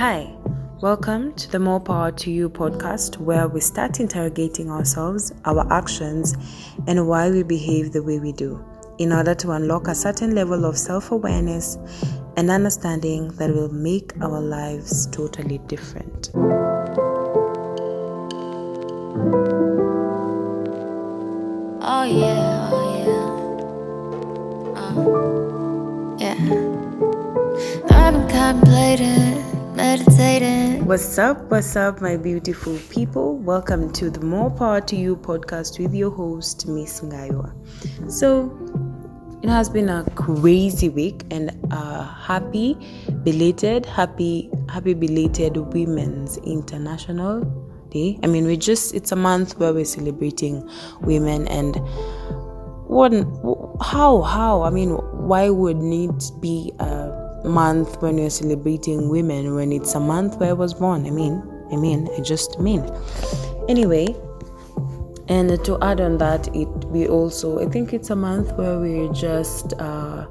Hi, welcome to the More Power to You podcast, where we start interrogating ourselves, our actions, and why we behave the way we do, in order to unlock a certain level of self awareness and understanding that will make our lives totally different. Oh yeah, meditating. What's up? What's up, my beautiful people? Welcome to the More Power to You podcast with your host, Miss Ngaywa. So, it has been a crazy week and a happy belated, happy, happy belated Women's International Day. I mean, we just, it's a month where we're celebrating women and what, how, how? I mean, why would need be a month when you're celebrating women when it's a month where I was born? I mean, I mean, I just mean. Anyway, and to add on that, it we also I think it's a month where we just uh,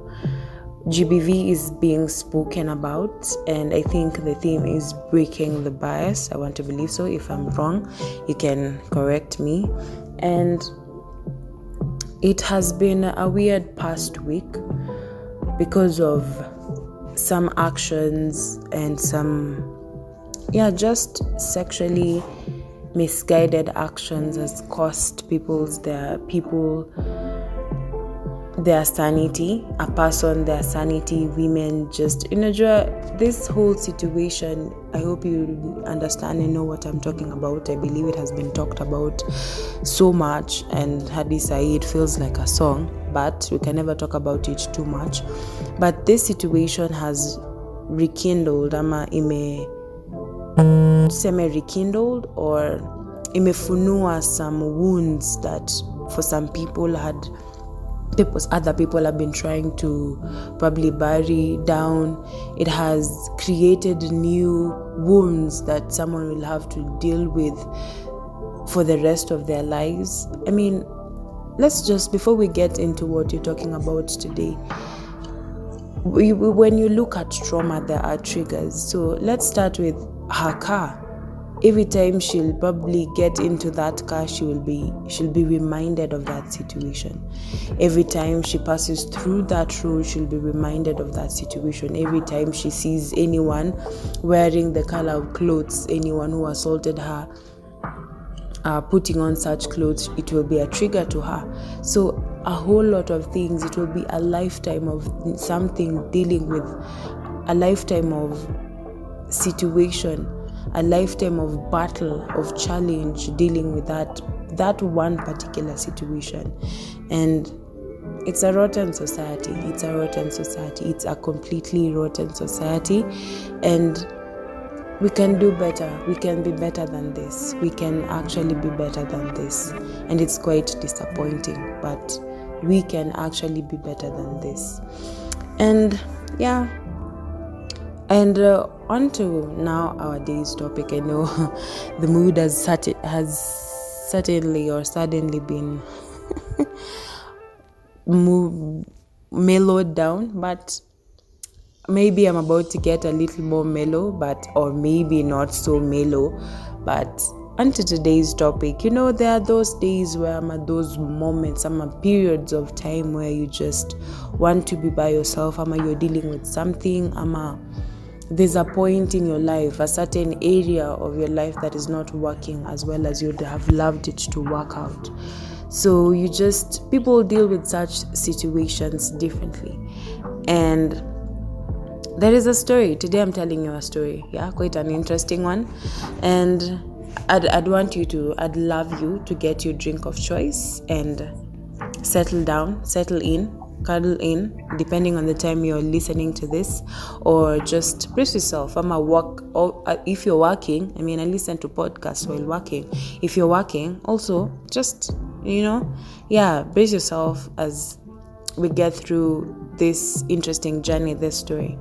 GBV is being spoken about, and I think the theme is breaking the bias. I want to believe so. If I'm wrong, you can correct me. And it has been a weird past week because of some actions and some, yeah, just sexually misguided actions has cost people's their people their sanity a person their sanity women just you know this whole situation i hope you understand and know what i'm talking about. I believe it has been talked about so much and hadi said feels like a song but we can never talk about it too much. But this situation has rekindled ama ime tuseme rekindled or imefunua some wounds that for some people had people other people have been trying to probably bury down. It has created new wounds that someone will have to deal with for the rest of their lives. I mean let's just before we get into what you're talking about today we, when you look at trauma there are triggers. So let's start with her car every time she'll probably get into that car she will be she'll be reminded of that situation. Every time she passes through that road she'll be reminded of that situation. Every time she sees anyone wearing the color of clothes anyone who assaulted her uh, putting on such clothes it will be a trigger to her. So a whole lot of things. It will be a lifetime of something dealing with a lifetime of situation a lifetime of battle of challenge dealing with that that one particular situation. And it's a rotten society. It's a rotten society. It's a completely rotten society. And we can do better. We can be better than this. We can actually be better than this. And it's quite disappointing but we can actually be better than this. And yeah and uh, on to now our day's topic. I know the mood has has certainly or suddenly been moved, mellowed down, but maybe I'm about to get a little more mellow, but or maybe not so mellow. But onto today's topic, you know, there are those days where I'm at those moments, at periods of time where you just want to be by yourself, I'm you're dealing with something, I'm a there's a point in your life, a certain area of your life that is not working as well as you'd have loved it to work out. So you just, people deal with such situations differently. And there is a story. Today I'm telling you a story. Yeah, quite an interesting one. And I'd, I'd want you to, I'd love you to get your drink of choice and settle down, settle in, cuddle in depending on the time you're listening to this or just brace yourself. I'm a work or uh, if you're working i mean i listen to podcasts while working. If you're working also just you know yeah brace yourself as we get through this interesting journey this story.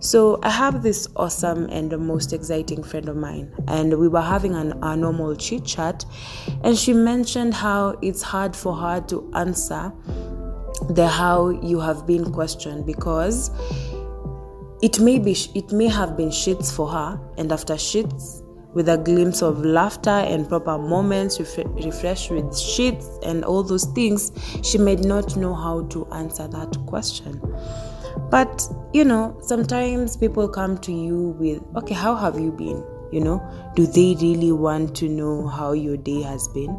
So i have this awesome and the most exciting friend of mine and we were having an, a normal chit chat and she mentioned how it's hard for her to answer the how you have been questioned because it may be it may have been shits for her and after shits with a glimpse of laughter and proper moments ref- refreshed with shits and all those things she may not know how to answer that question. But you know sometimes people come to you with okay how have you been? You know do they really want to know how your day has been?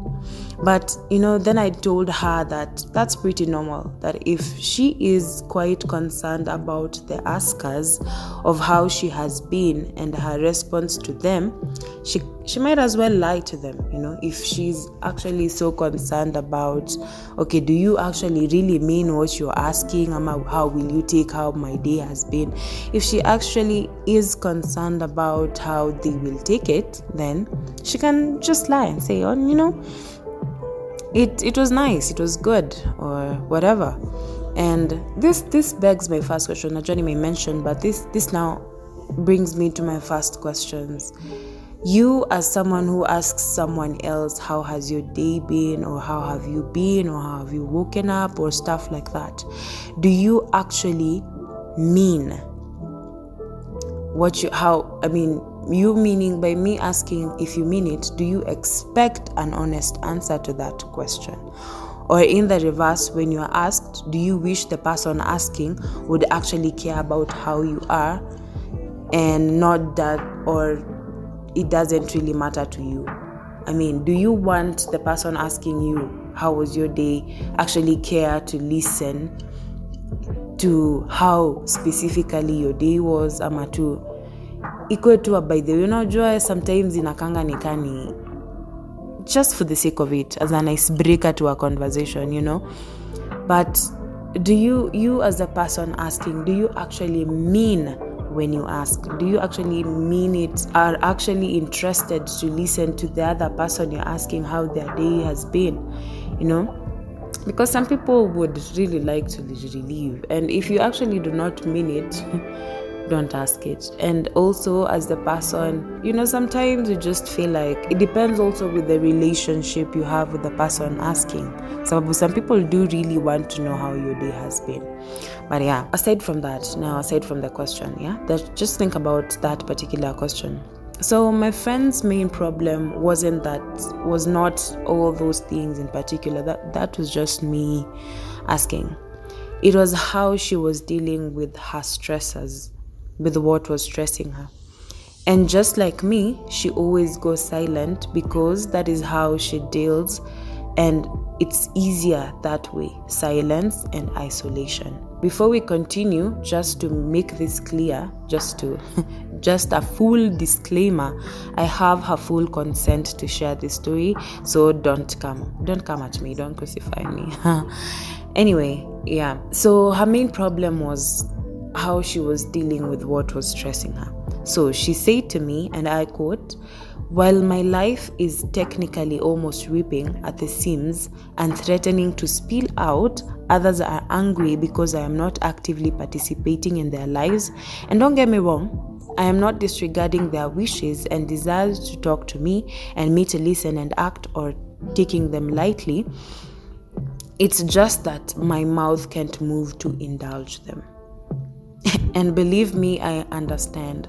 But you know then i told her that that's pretty normal that if she is quite concerned about the askers of how she has been and her response to them she she might as well lie to them you know if she's actually so concerned about okay do you actually really mean what you're asking? How will you take how my day has been? If she actually is concerned about how they will take it then she can just lie and say oh you know it it was nice it was good or whatever. And this this begs my first question. Johnny may mention but this this now brings me to my first questions. You as someone who asks someone else how has your day been? or how have you been? or how have you woken up? or stuff like that do you actually mean what you how i mean you meaning by me asking if you mean it do you expect an honest answer to that question or in the reverse when you are asked do you wish the person asking would actually care about how you are and not that or it doesn't really matter to you. I mean, do you want the person asking you, How was your day, actually care to listen to how specifically your day was ama tu ikuwe tu by the way unajua sometimes inakanga nikani just for the sake of it as an icebreaker to a conversation you know but do you you as a person asking do you actually mean when you ask? Do you actually mean it? Are actually interested to listen to the other person you're asking how their day has been? You know? Because some people would really like to leave. And if you actually do not mean it, don't ask it. And also, as the person, you know, sometimes you just feel like it depends also with the relationship you have with the person asking. So, some people do really want to know how your day has been. But yeah, aside from that, now aside from the question, yeah, just think about that particular question. So my friend's main problem wasn't that was not all those things in particular. That that was just me asking. It was how she was dealing with her stressors with what was stressing her. And just like me, she always goes silent because that is how she deals, and it's easier that way silence and isolation. Before we continue, just to make this clear, just to just a full disclaimer, I have her full consent to share this story, so don't come don't come at me, don't crucify me. anyway, yeah. So her main problem was how she was dealing with what was stressing her. So she said to me, and I quote, while my life is technically almost ripping at the seams and threatening to spill out, others are angry because I am not actively participating in their lives. And don't get me wrong, I am not disregarding their wishes and desires to talk to me and me to listen and act or taking them lightly. It's just that my mouth can't move to indulge them. And believe me, I understand.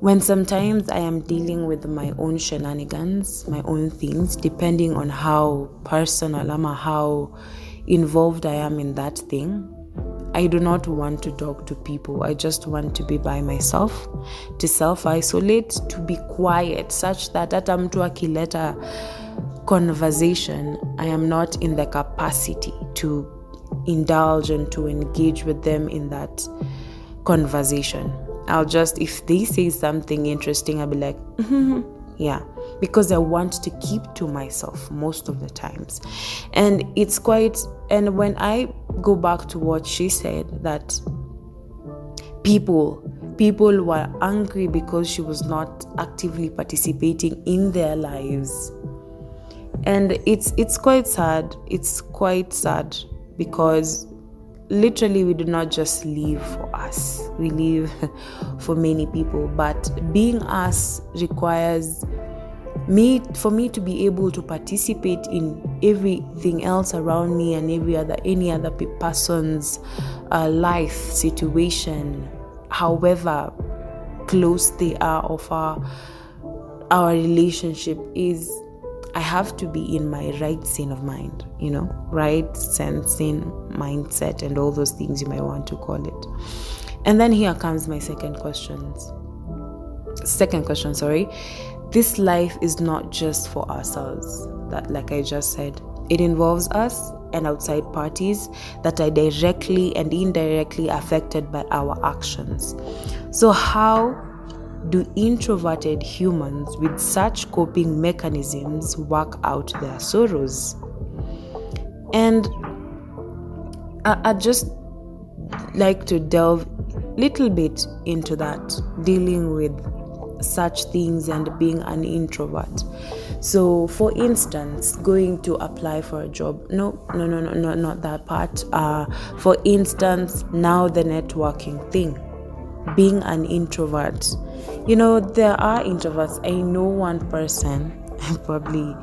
When sometimes I am dealing with my own shenanigans, my own things, depending on how personal or how involved I am in that thing, I do not want to talk to people. I just want to be by myself, to self isolate, to be quiet, such that at mtu akileta conversation, I am not in the capacity to indulge and to engage with them in that conversation. I'll just, if they say something interesting, I'll be like, mm-hmm, yeah, because I want to keep to myself most of the times. And it's quite, and when I go back to what she said, that people, people were angry because she was not actively participating in their lives. And it's it's quite sad. It's quite sad because literally we do not just live for us we live for many people. But being us requires me for me to be able to participate in everything else around me and every other any other person's uh, life situation however close they are of our our relationship is I have to be in my right sane of mind, you know, right sensing mindset and all those things you might want to call it. And then here comes my second questions. Second question, sorry. This life is not just for ourselves. That like I just said, it involves us and outside parties that are directly and indirectly affected by our actions. So how do introverted humans with such coping mechanisms work out their sorrows? And I, I just like to delve a little bit into that, dealing with such things and being an introvert. So, for instance, going to apply for a job. No, no, no, no, no not that part. Uh, for instance, now the networking thing, being an introvert. You know, there are introverts. I know one person, probably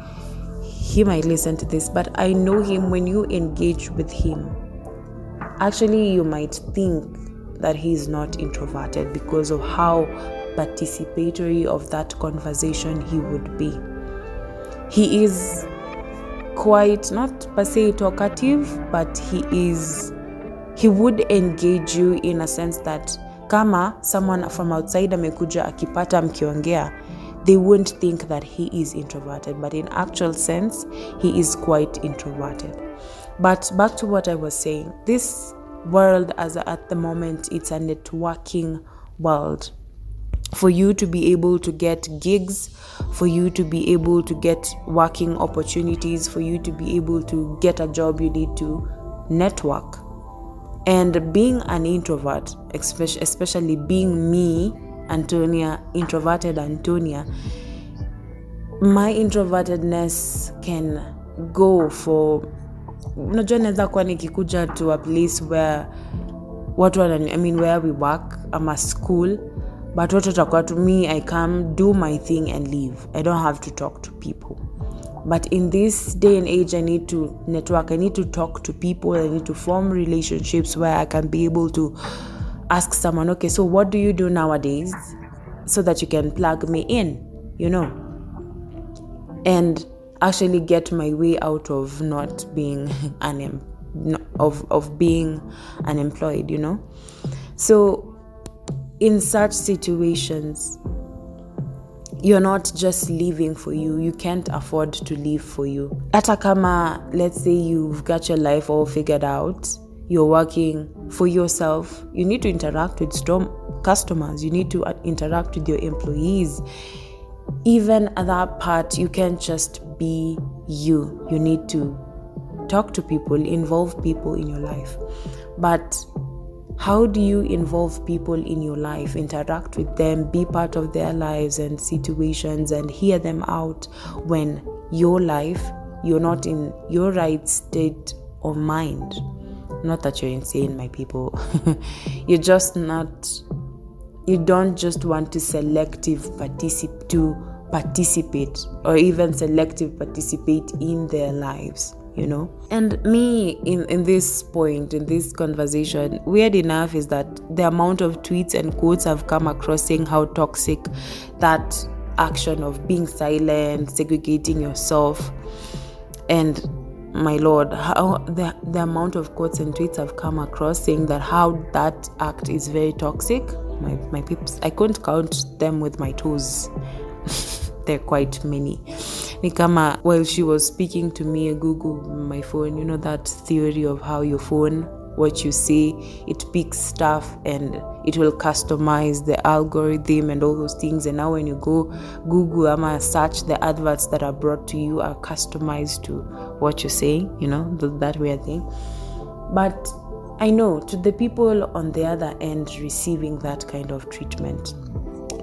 he might listen to this, but I know him when you engage with him. Actually, you might think that he's not introverted because of how participatory of that conversation he would be. He is quite not per se talkative, but he is he would engage you in a sense that kama someone from outside amekuja akipata mkiongea they won't think that he is introverted but in actual sense he is quite introverted. But back to what i was saying this world as at the moment it's a networking world. For you to be able to get gigs for you to be able to get working opportunities for you to be able to get a job you need to network and being an introvert especially being me antonia introverted antonia my introvertedness can go for unajua naweza kuwa nikikuja to a place where watu wanani, I mean where we work ama school but watu watakuwa to me i come do my thing and leave. I don't have to talk to people but in this day and age i need to network. I need to talk to people. I need to form relationships where i can be able to ask someone okay so what do you do nowadays so that you can plug me in? You know? And actually get my way out of not being unem- of of being unemployed you know? So in such situations you're not just living for you you can't afford to live for you. Hata kama let's say you've got your life all figured out you're working for yourself you need to interact with storm customers you need to uh, interact with your employees. Even at that part you can't just be you. You need to talk to people involve people in your life. But how do you involve people in your life interact with them be part of their lives and situations and hear them out when your life you're not in your right state of mind? Not that you're insane my people. You're just not you don't just want to selective particip- to participate or even selective participate in their lives you know? And me in in this point in this conversation weird enough is that the amount of tweets and quotes i've come across saying how toxic that action of being silent segregating yourself and my lord how the, the amount of quotes and tweets i've come across saying that how that act is very toxic my, my peeps i couldn't count them with my toes. They're quite many ni kama while she was speaking to me google my phone you know that theory of how your phone what you say it picks stuff and it will customize the algorithm and all those things. And now when you go google ama search the adverts that are brought to you are customized to what you're saying you know that weird thing but i know to the people on the other end receiving that kind of treatment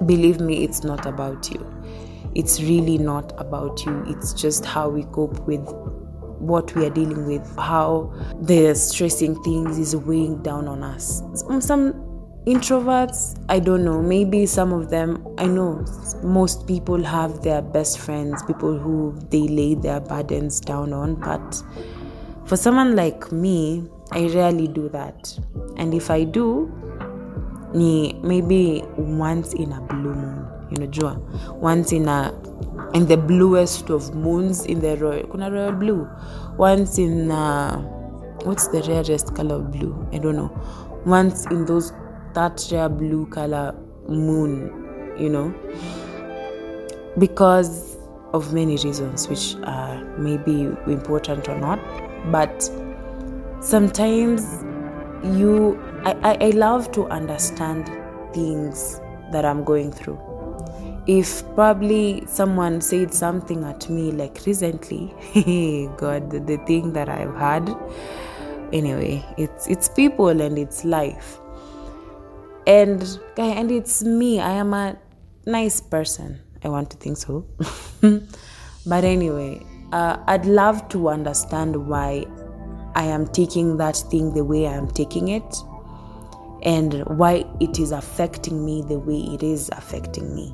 believe me it's not about you it's really not about you. It's just how we cope with what we are dealing with how the stressing things is weighing down on us. Some, introverts i don't know maybe some of them i know most people have their best friends people who they lay their burdens down on but for someone like me i rarely do that. And if i do maybe once in a blue moon unajua once in a in the bluest of moons in the royal kuna royal blue. Once in what's the rarest color of blue? I don't know. Once in those that rare blue color moon you know? Because of many reasons which are maybe important or not but sometimes you I, I, I love to understand things that i'm going through if probably someone said something at me like recently god the, the thing that i've had. Anyway it's it's people and it's life. And and it's me. I am a nice person. I want to think so. But anyway uh, i'd love to understand why i am taking that thing the way i am taking it and why it is affecting me the way it is affecting me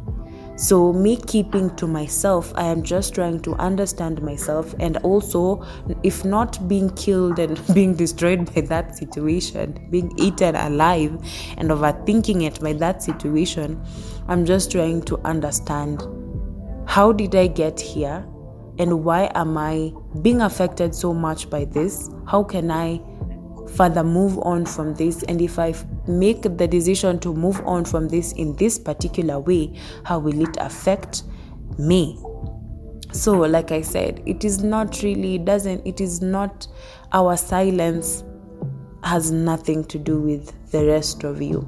so, me keeping to myself, I am just trying to understand myself and also, if not being killed and being destroyed by that situation, being eaten alive and overthinking it by that situation, I'm just trying to understand how did I get here and why am I being affected so much by this? How can I further move on from this and if i make the decision to move on from this in this particular way how will it affect me? So like i said it is not really it doesn't it is not our silence has nothing to do with the rest of you.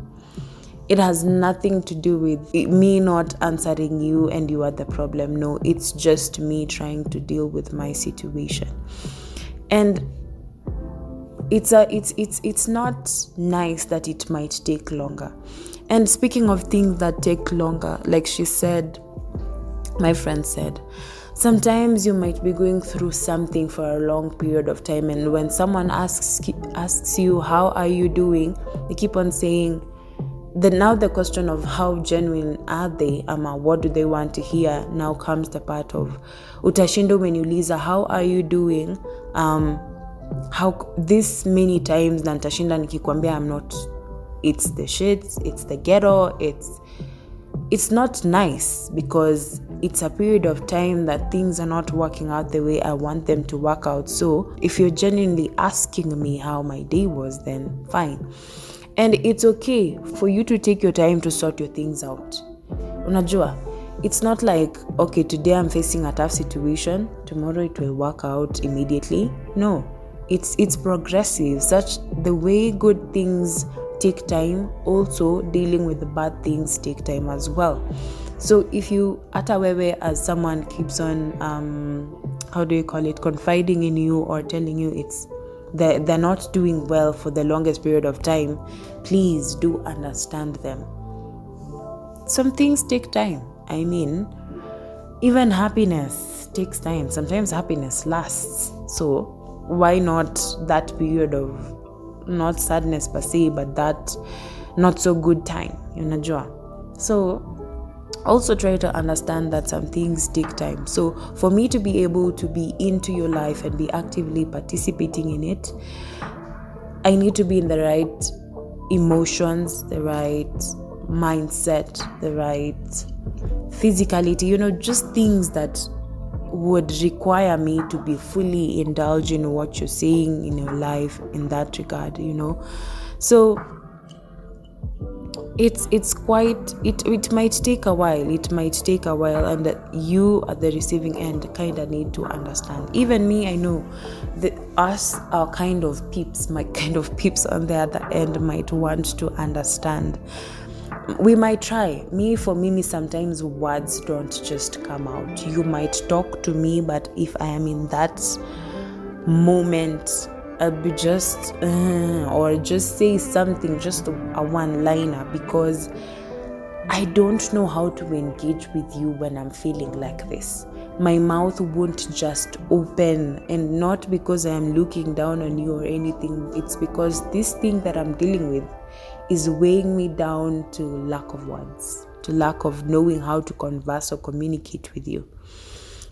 It has nothing to do with me not answering you and you are the problem. No it's just me trying to deal with my situation. And it's a it's it's it's not nice that it might take longer. And speaking of things that take longer like she said my friend said sometimes you might be going through something for a long period of time and when someone asks asks you how are you doing? you keep on saying the now the question of how genuine are they ama what do they want to hear? now comes the part of utashindo umeniuliza how are you doing? um, how this many times na nitashinda nikikwambia i'm not it's the shits it's the ghetto it's it's not nice because it's a period of time that things are not working out the way I want them to work out. So, if you're genuinely asking me how my day was, then fine. And it's okay for you to take your time to sort your things out. Unajua, it's not like, okay, today I'm facing a tough situation, tomorrow it will work out immediately. No, it's it's progressive such the way good things take time also dealing with the bad things take time as well. So if you atawewe as someone keeps on um, how do you call it confiding in you or telling you it's they're, they're not doing well for the longest period of time please do understand them. Some things take time. I mean even happiness takes time. Sometimes happiness lasts. So why not that period of not sadness per se but that not so good time you unajua so also try to understand that some things take time. So for me to be able to be into your life and be actively participating in it i need to be in the right emotions the right mindset the right physicality you know just things that would require me to be fully indulged in what you're saying in your life in that regard you know? So it's it's quite it it might take a while it might take a while and you at the receiving end kind of need to understand. Even me i know that us our kind of peeps my kind of peeps on the other end might want to understand we might try. Me for mimi sometimes words don't just come out. You might talk to me but if i am in that moment i'll be just uh, or just say something just a, one liner because i don't know how to engage with you when i'm feeling like this. My mouth won't just open and not because i am looking down on you or anything. It's because this thing that i'm dealing with is weighing me down to lack of words, to lack of knowing how to converse or communicate with you.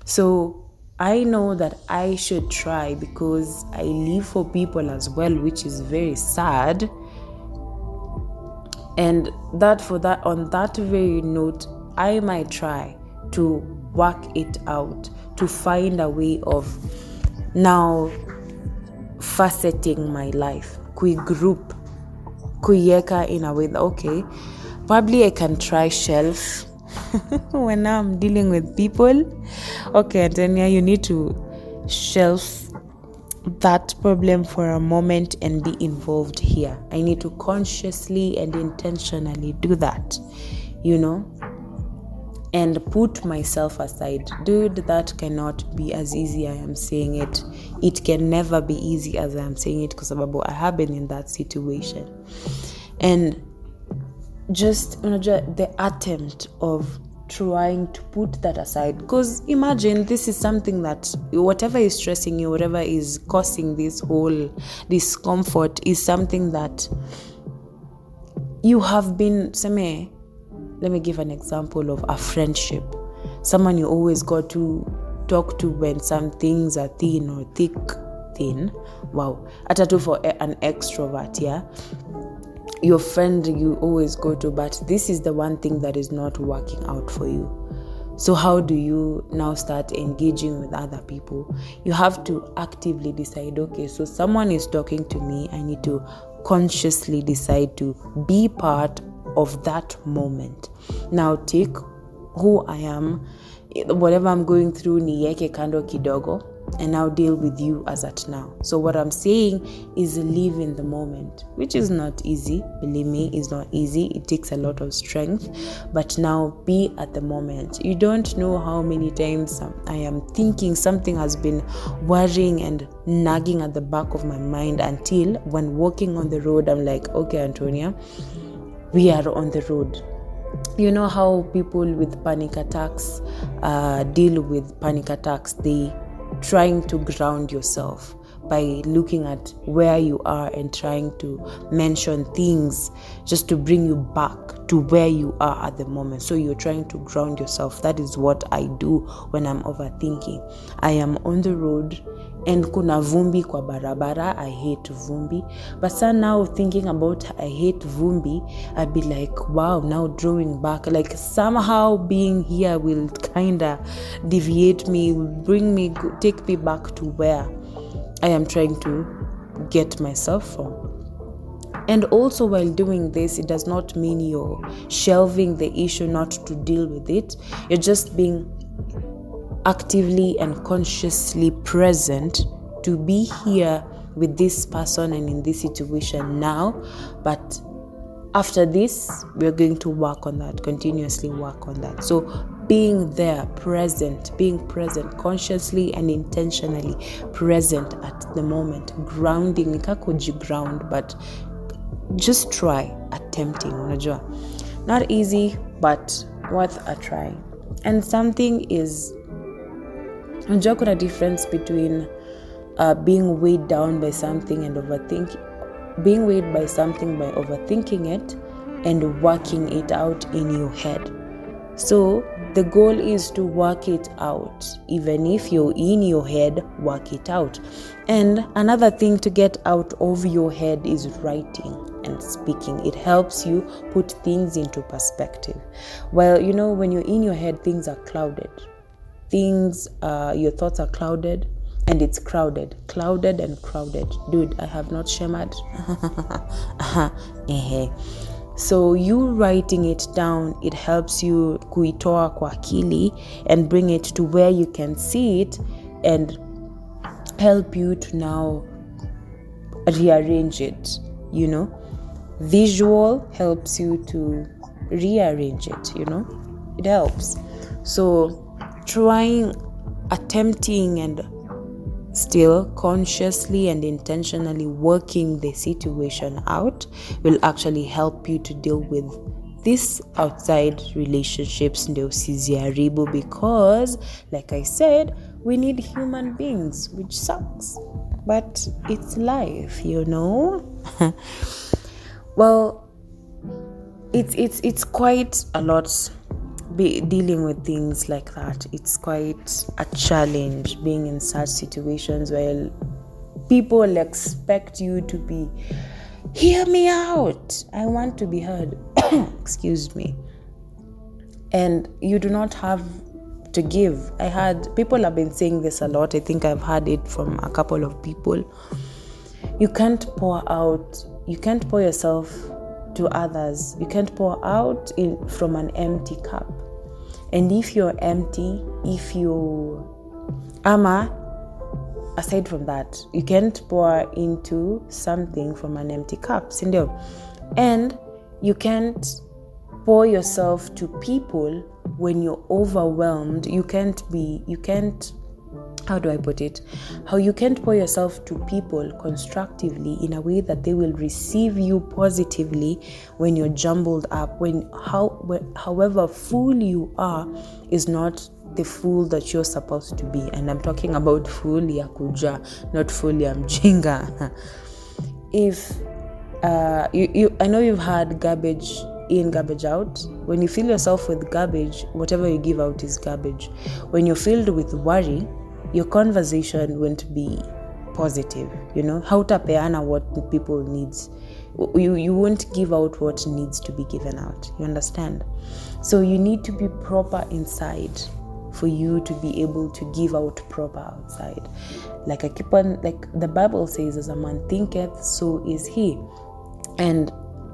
So I know that I should try because I live for people as well, which is very sad. and that for that on that very note i might try to work it out to find a way of now faceting my life quick group kuiweka in a way that okay probably i can try shelf when i'm dealing with people. Okay Antonia, you need to shelf that problem for a moment and be involved here. I need to consciously and intentionally do that you know and put myself aside. Dude, that cannot be as easy I am saying it. It can never be easy as I am saying it because I have been in that situation. And just the attempt of trying to put that aside because imagine this is something that whatever is stressing you whatever is causing this whole discomfort is something that you have been seme let me give an example of a friendship. Someone you always got to talk to when some things are thin or thick, thin. Wow. Atatu for an extrovert, yeah. Your friend you always go to, but this is the one thing that is not working out for you. So, how do you now start engaging with other people? You have to actively decide okay, so someone is talking to me, I need to consciously decide to be part of that moment. Now take who I am, whatever I'm going through, niyeke kando kidogo, and now deal with you as at now. So what I'm saying is live in the moment, which is not easy. Believe me, it's not easy. It takes a lot of strength. But now be at the moment. You don't know how many times I am thinking something has been worrying and nagging at the back of my mind until when walking on the road, I'm like, okay, Antonia we are on the road you know how people with panic attacks uh, deal with panic attacks they trying to ground yourself by looking at where you are and trying to mention things just to bring you back to where you are at the moment. So you're trying to ground yourself. That is what I do when I'm overthinking. I am on the road and kuna vumbi kwa barabara i hate vumbi but so now thinking about i hate vumbi i'd be like wow now drawing back like somehow being here will kinda deviate me bring me take me back to where i am trying to get myself from and also, while doing this, it does not mean you're shelving the issue not to deal with it. You're just being actively and consciously present to be here with this person and in this situation now. But after this we're going to work on that continuously work on that. So being there present being present consciously and intentionally present at the moment grounding nikakuji ground but just try attempting not easy but worth a try. And something is unajua kuna difference between uh, being weighed down by something and overthinking being weighed by something by overthinking it and working it out in your head. So the goal is to work it out. Even if you're in your head work it out. And another thing to get out of your head is writing and speaking. It helps you put things into perspective. Well you know when you're in your head things are clouded things, uh, your thoughts are clouded and it's crowded, clouded and crowded. Dude, I have not shimmered. so you writing it down, it helps you kuitoa kwa akili and bring it to where you can see it and help you to now rearrange it, you know. Visual helps you to rearrange it, you know. It helps. So trying, attempting, and still consciously and intentionally working the situation out will actually help you to deal with this outside relationships ndio usiziharibu because like i said we need human beings which sucks but it's life you know? Well it's it's it's quite a lot be dealing with things like that it's quite a challenge being in such situations where people expect you to be hear me out. I want to be heard. Excuse me. And you do not have to give. I had people have been saying this a lot. I think I've heard it from a couple of people. You can't pour out, you can't pour yourself to others. You can't pour out in, from an empty cup. And if you're empty, if you ama aside from that, you can't pour into something from an empty cup, sindio? And you can't pour yourself to people when you're overwhelmed. You can't be, you can't how do I put it? How you can't pour yourself to people constructively in a way that they will receive you positively when you're jumbled up. When how however full you are is not the fool that you're supposed to be. And I'm talking about fool ya kuja, not fool ya if uh, you, you, I know you've had garbage in, garbage out. When you fill yourself with garbage, whatever you give out is garbage. When you're filled with worry, your conversation won't be positive. You know, how to hautapeana what people needs. You, you won't give out what needs to be given out. You understand? So you need to be proper inside for you to be able to give out proper outside. Like I keep on, like the Bible says, as a man thinketh, so is he. And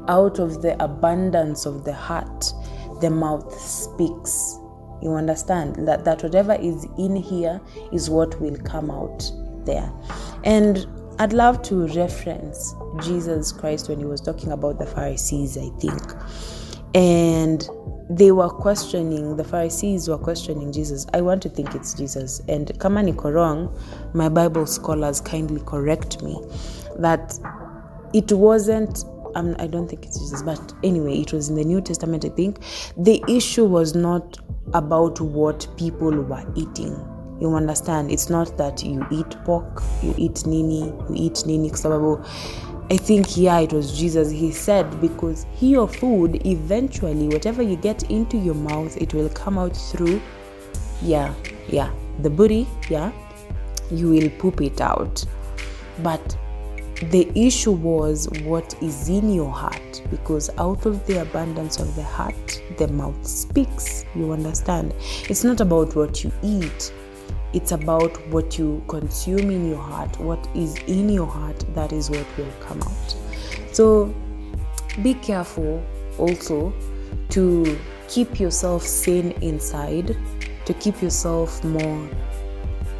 out of the abundance of the heart, the mouth speaks. You understand that, that whatever is in here is what will come out there. And I'd love to reference Jesus Christ when he was talking about the Pharisees, I think. And they were questioning, the Pharisees were questioning Jesus. I want to think it's Jesus. And kama niko wrong, my Bible scholars kindly correct me that it wasn't um, I don't think it's Jesus, but anyway, it was in the New Testament, I think. The issue was not about what people were eating. You understand? It's not that you eat pork, you eat nini, you eat nini, I think, yeah, it was Jesus. He said, because your food, eventually, whatever you get into your mouth, it will come out through, yeah, yeah, the booty, yeah, you will poop it out. But the issue was what is in your heart because out of the abundance of the heart the mouth speaks you understand? It's not about what you eat it's about what you consume in your heart what is in your heart that is what will come out. So be careful also to keep yourself sane inside to keep yourself more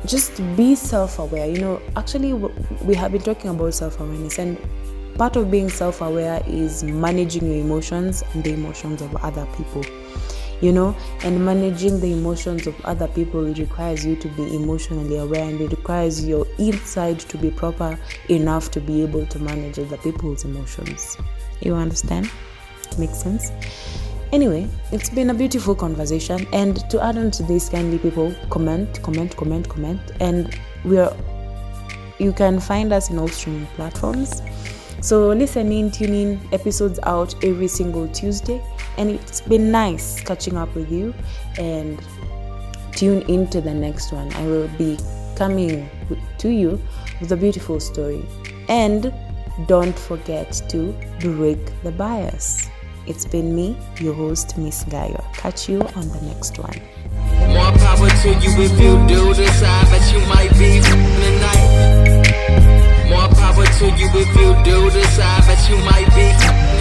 just be self aware. You know, actually, we have been talking about self awareness, and part of being self aware is managing your emotions and the emotions of other people. You know, and managing the emotions of other people requires you to be emotionally aware and it requires your inside to be proper enough to be able to manage other people's emotions. You understand? Makes sense? Anyway, it's been a beautiful conversation. And to add on to this, kindly people comment, comment, comment, comment. And we're you can find us in all streaming platforms. So listen in, tune in, episodes out every single Tuesday. And it's been nice catching up with you and tune into the next one. I will be coming to you with a beautiful story. And don't forget to break the bias. It's been me, your host, Miss Ngaywa. Catch you on the next one. More power to you if you do decide that you might be tonight. More power to you if you do decide that you might be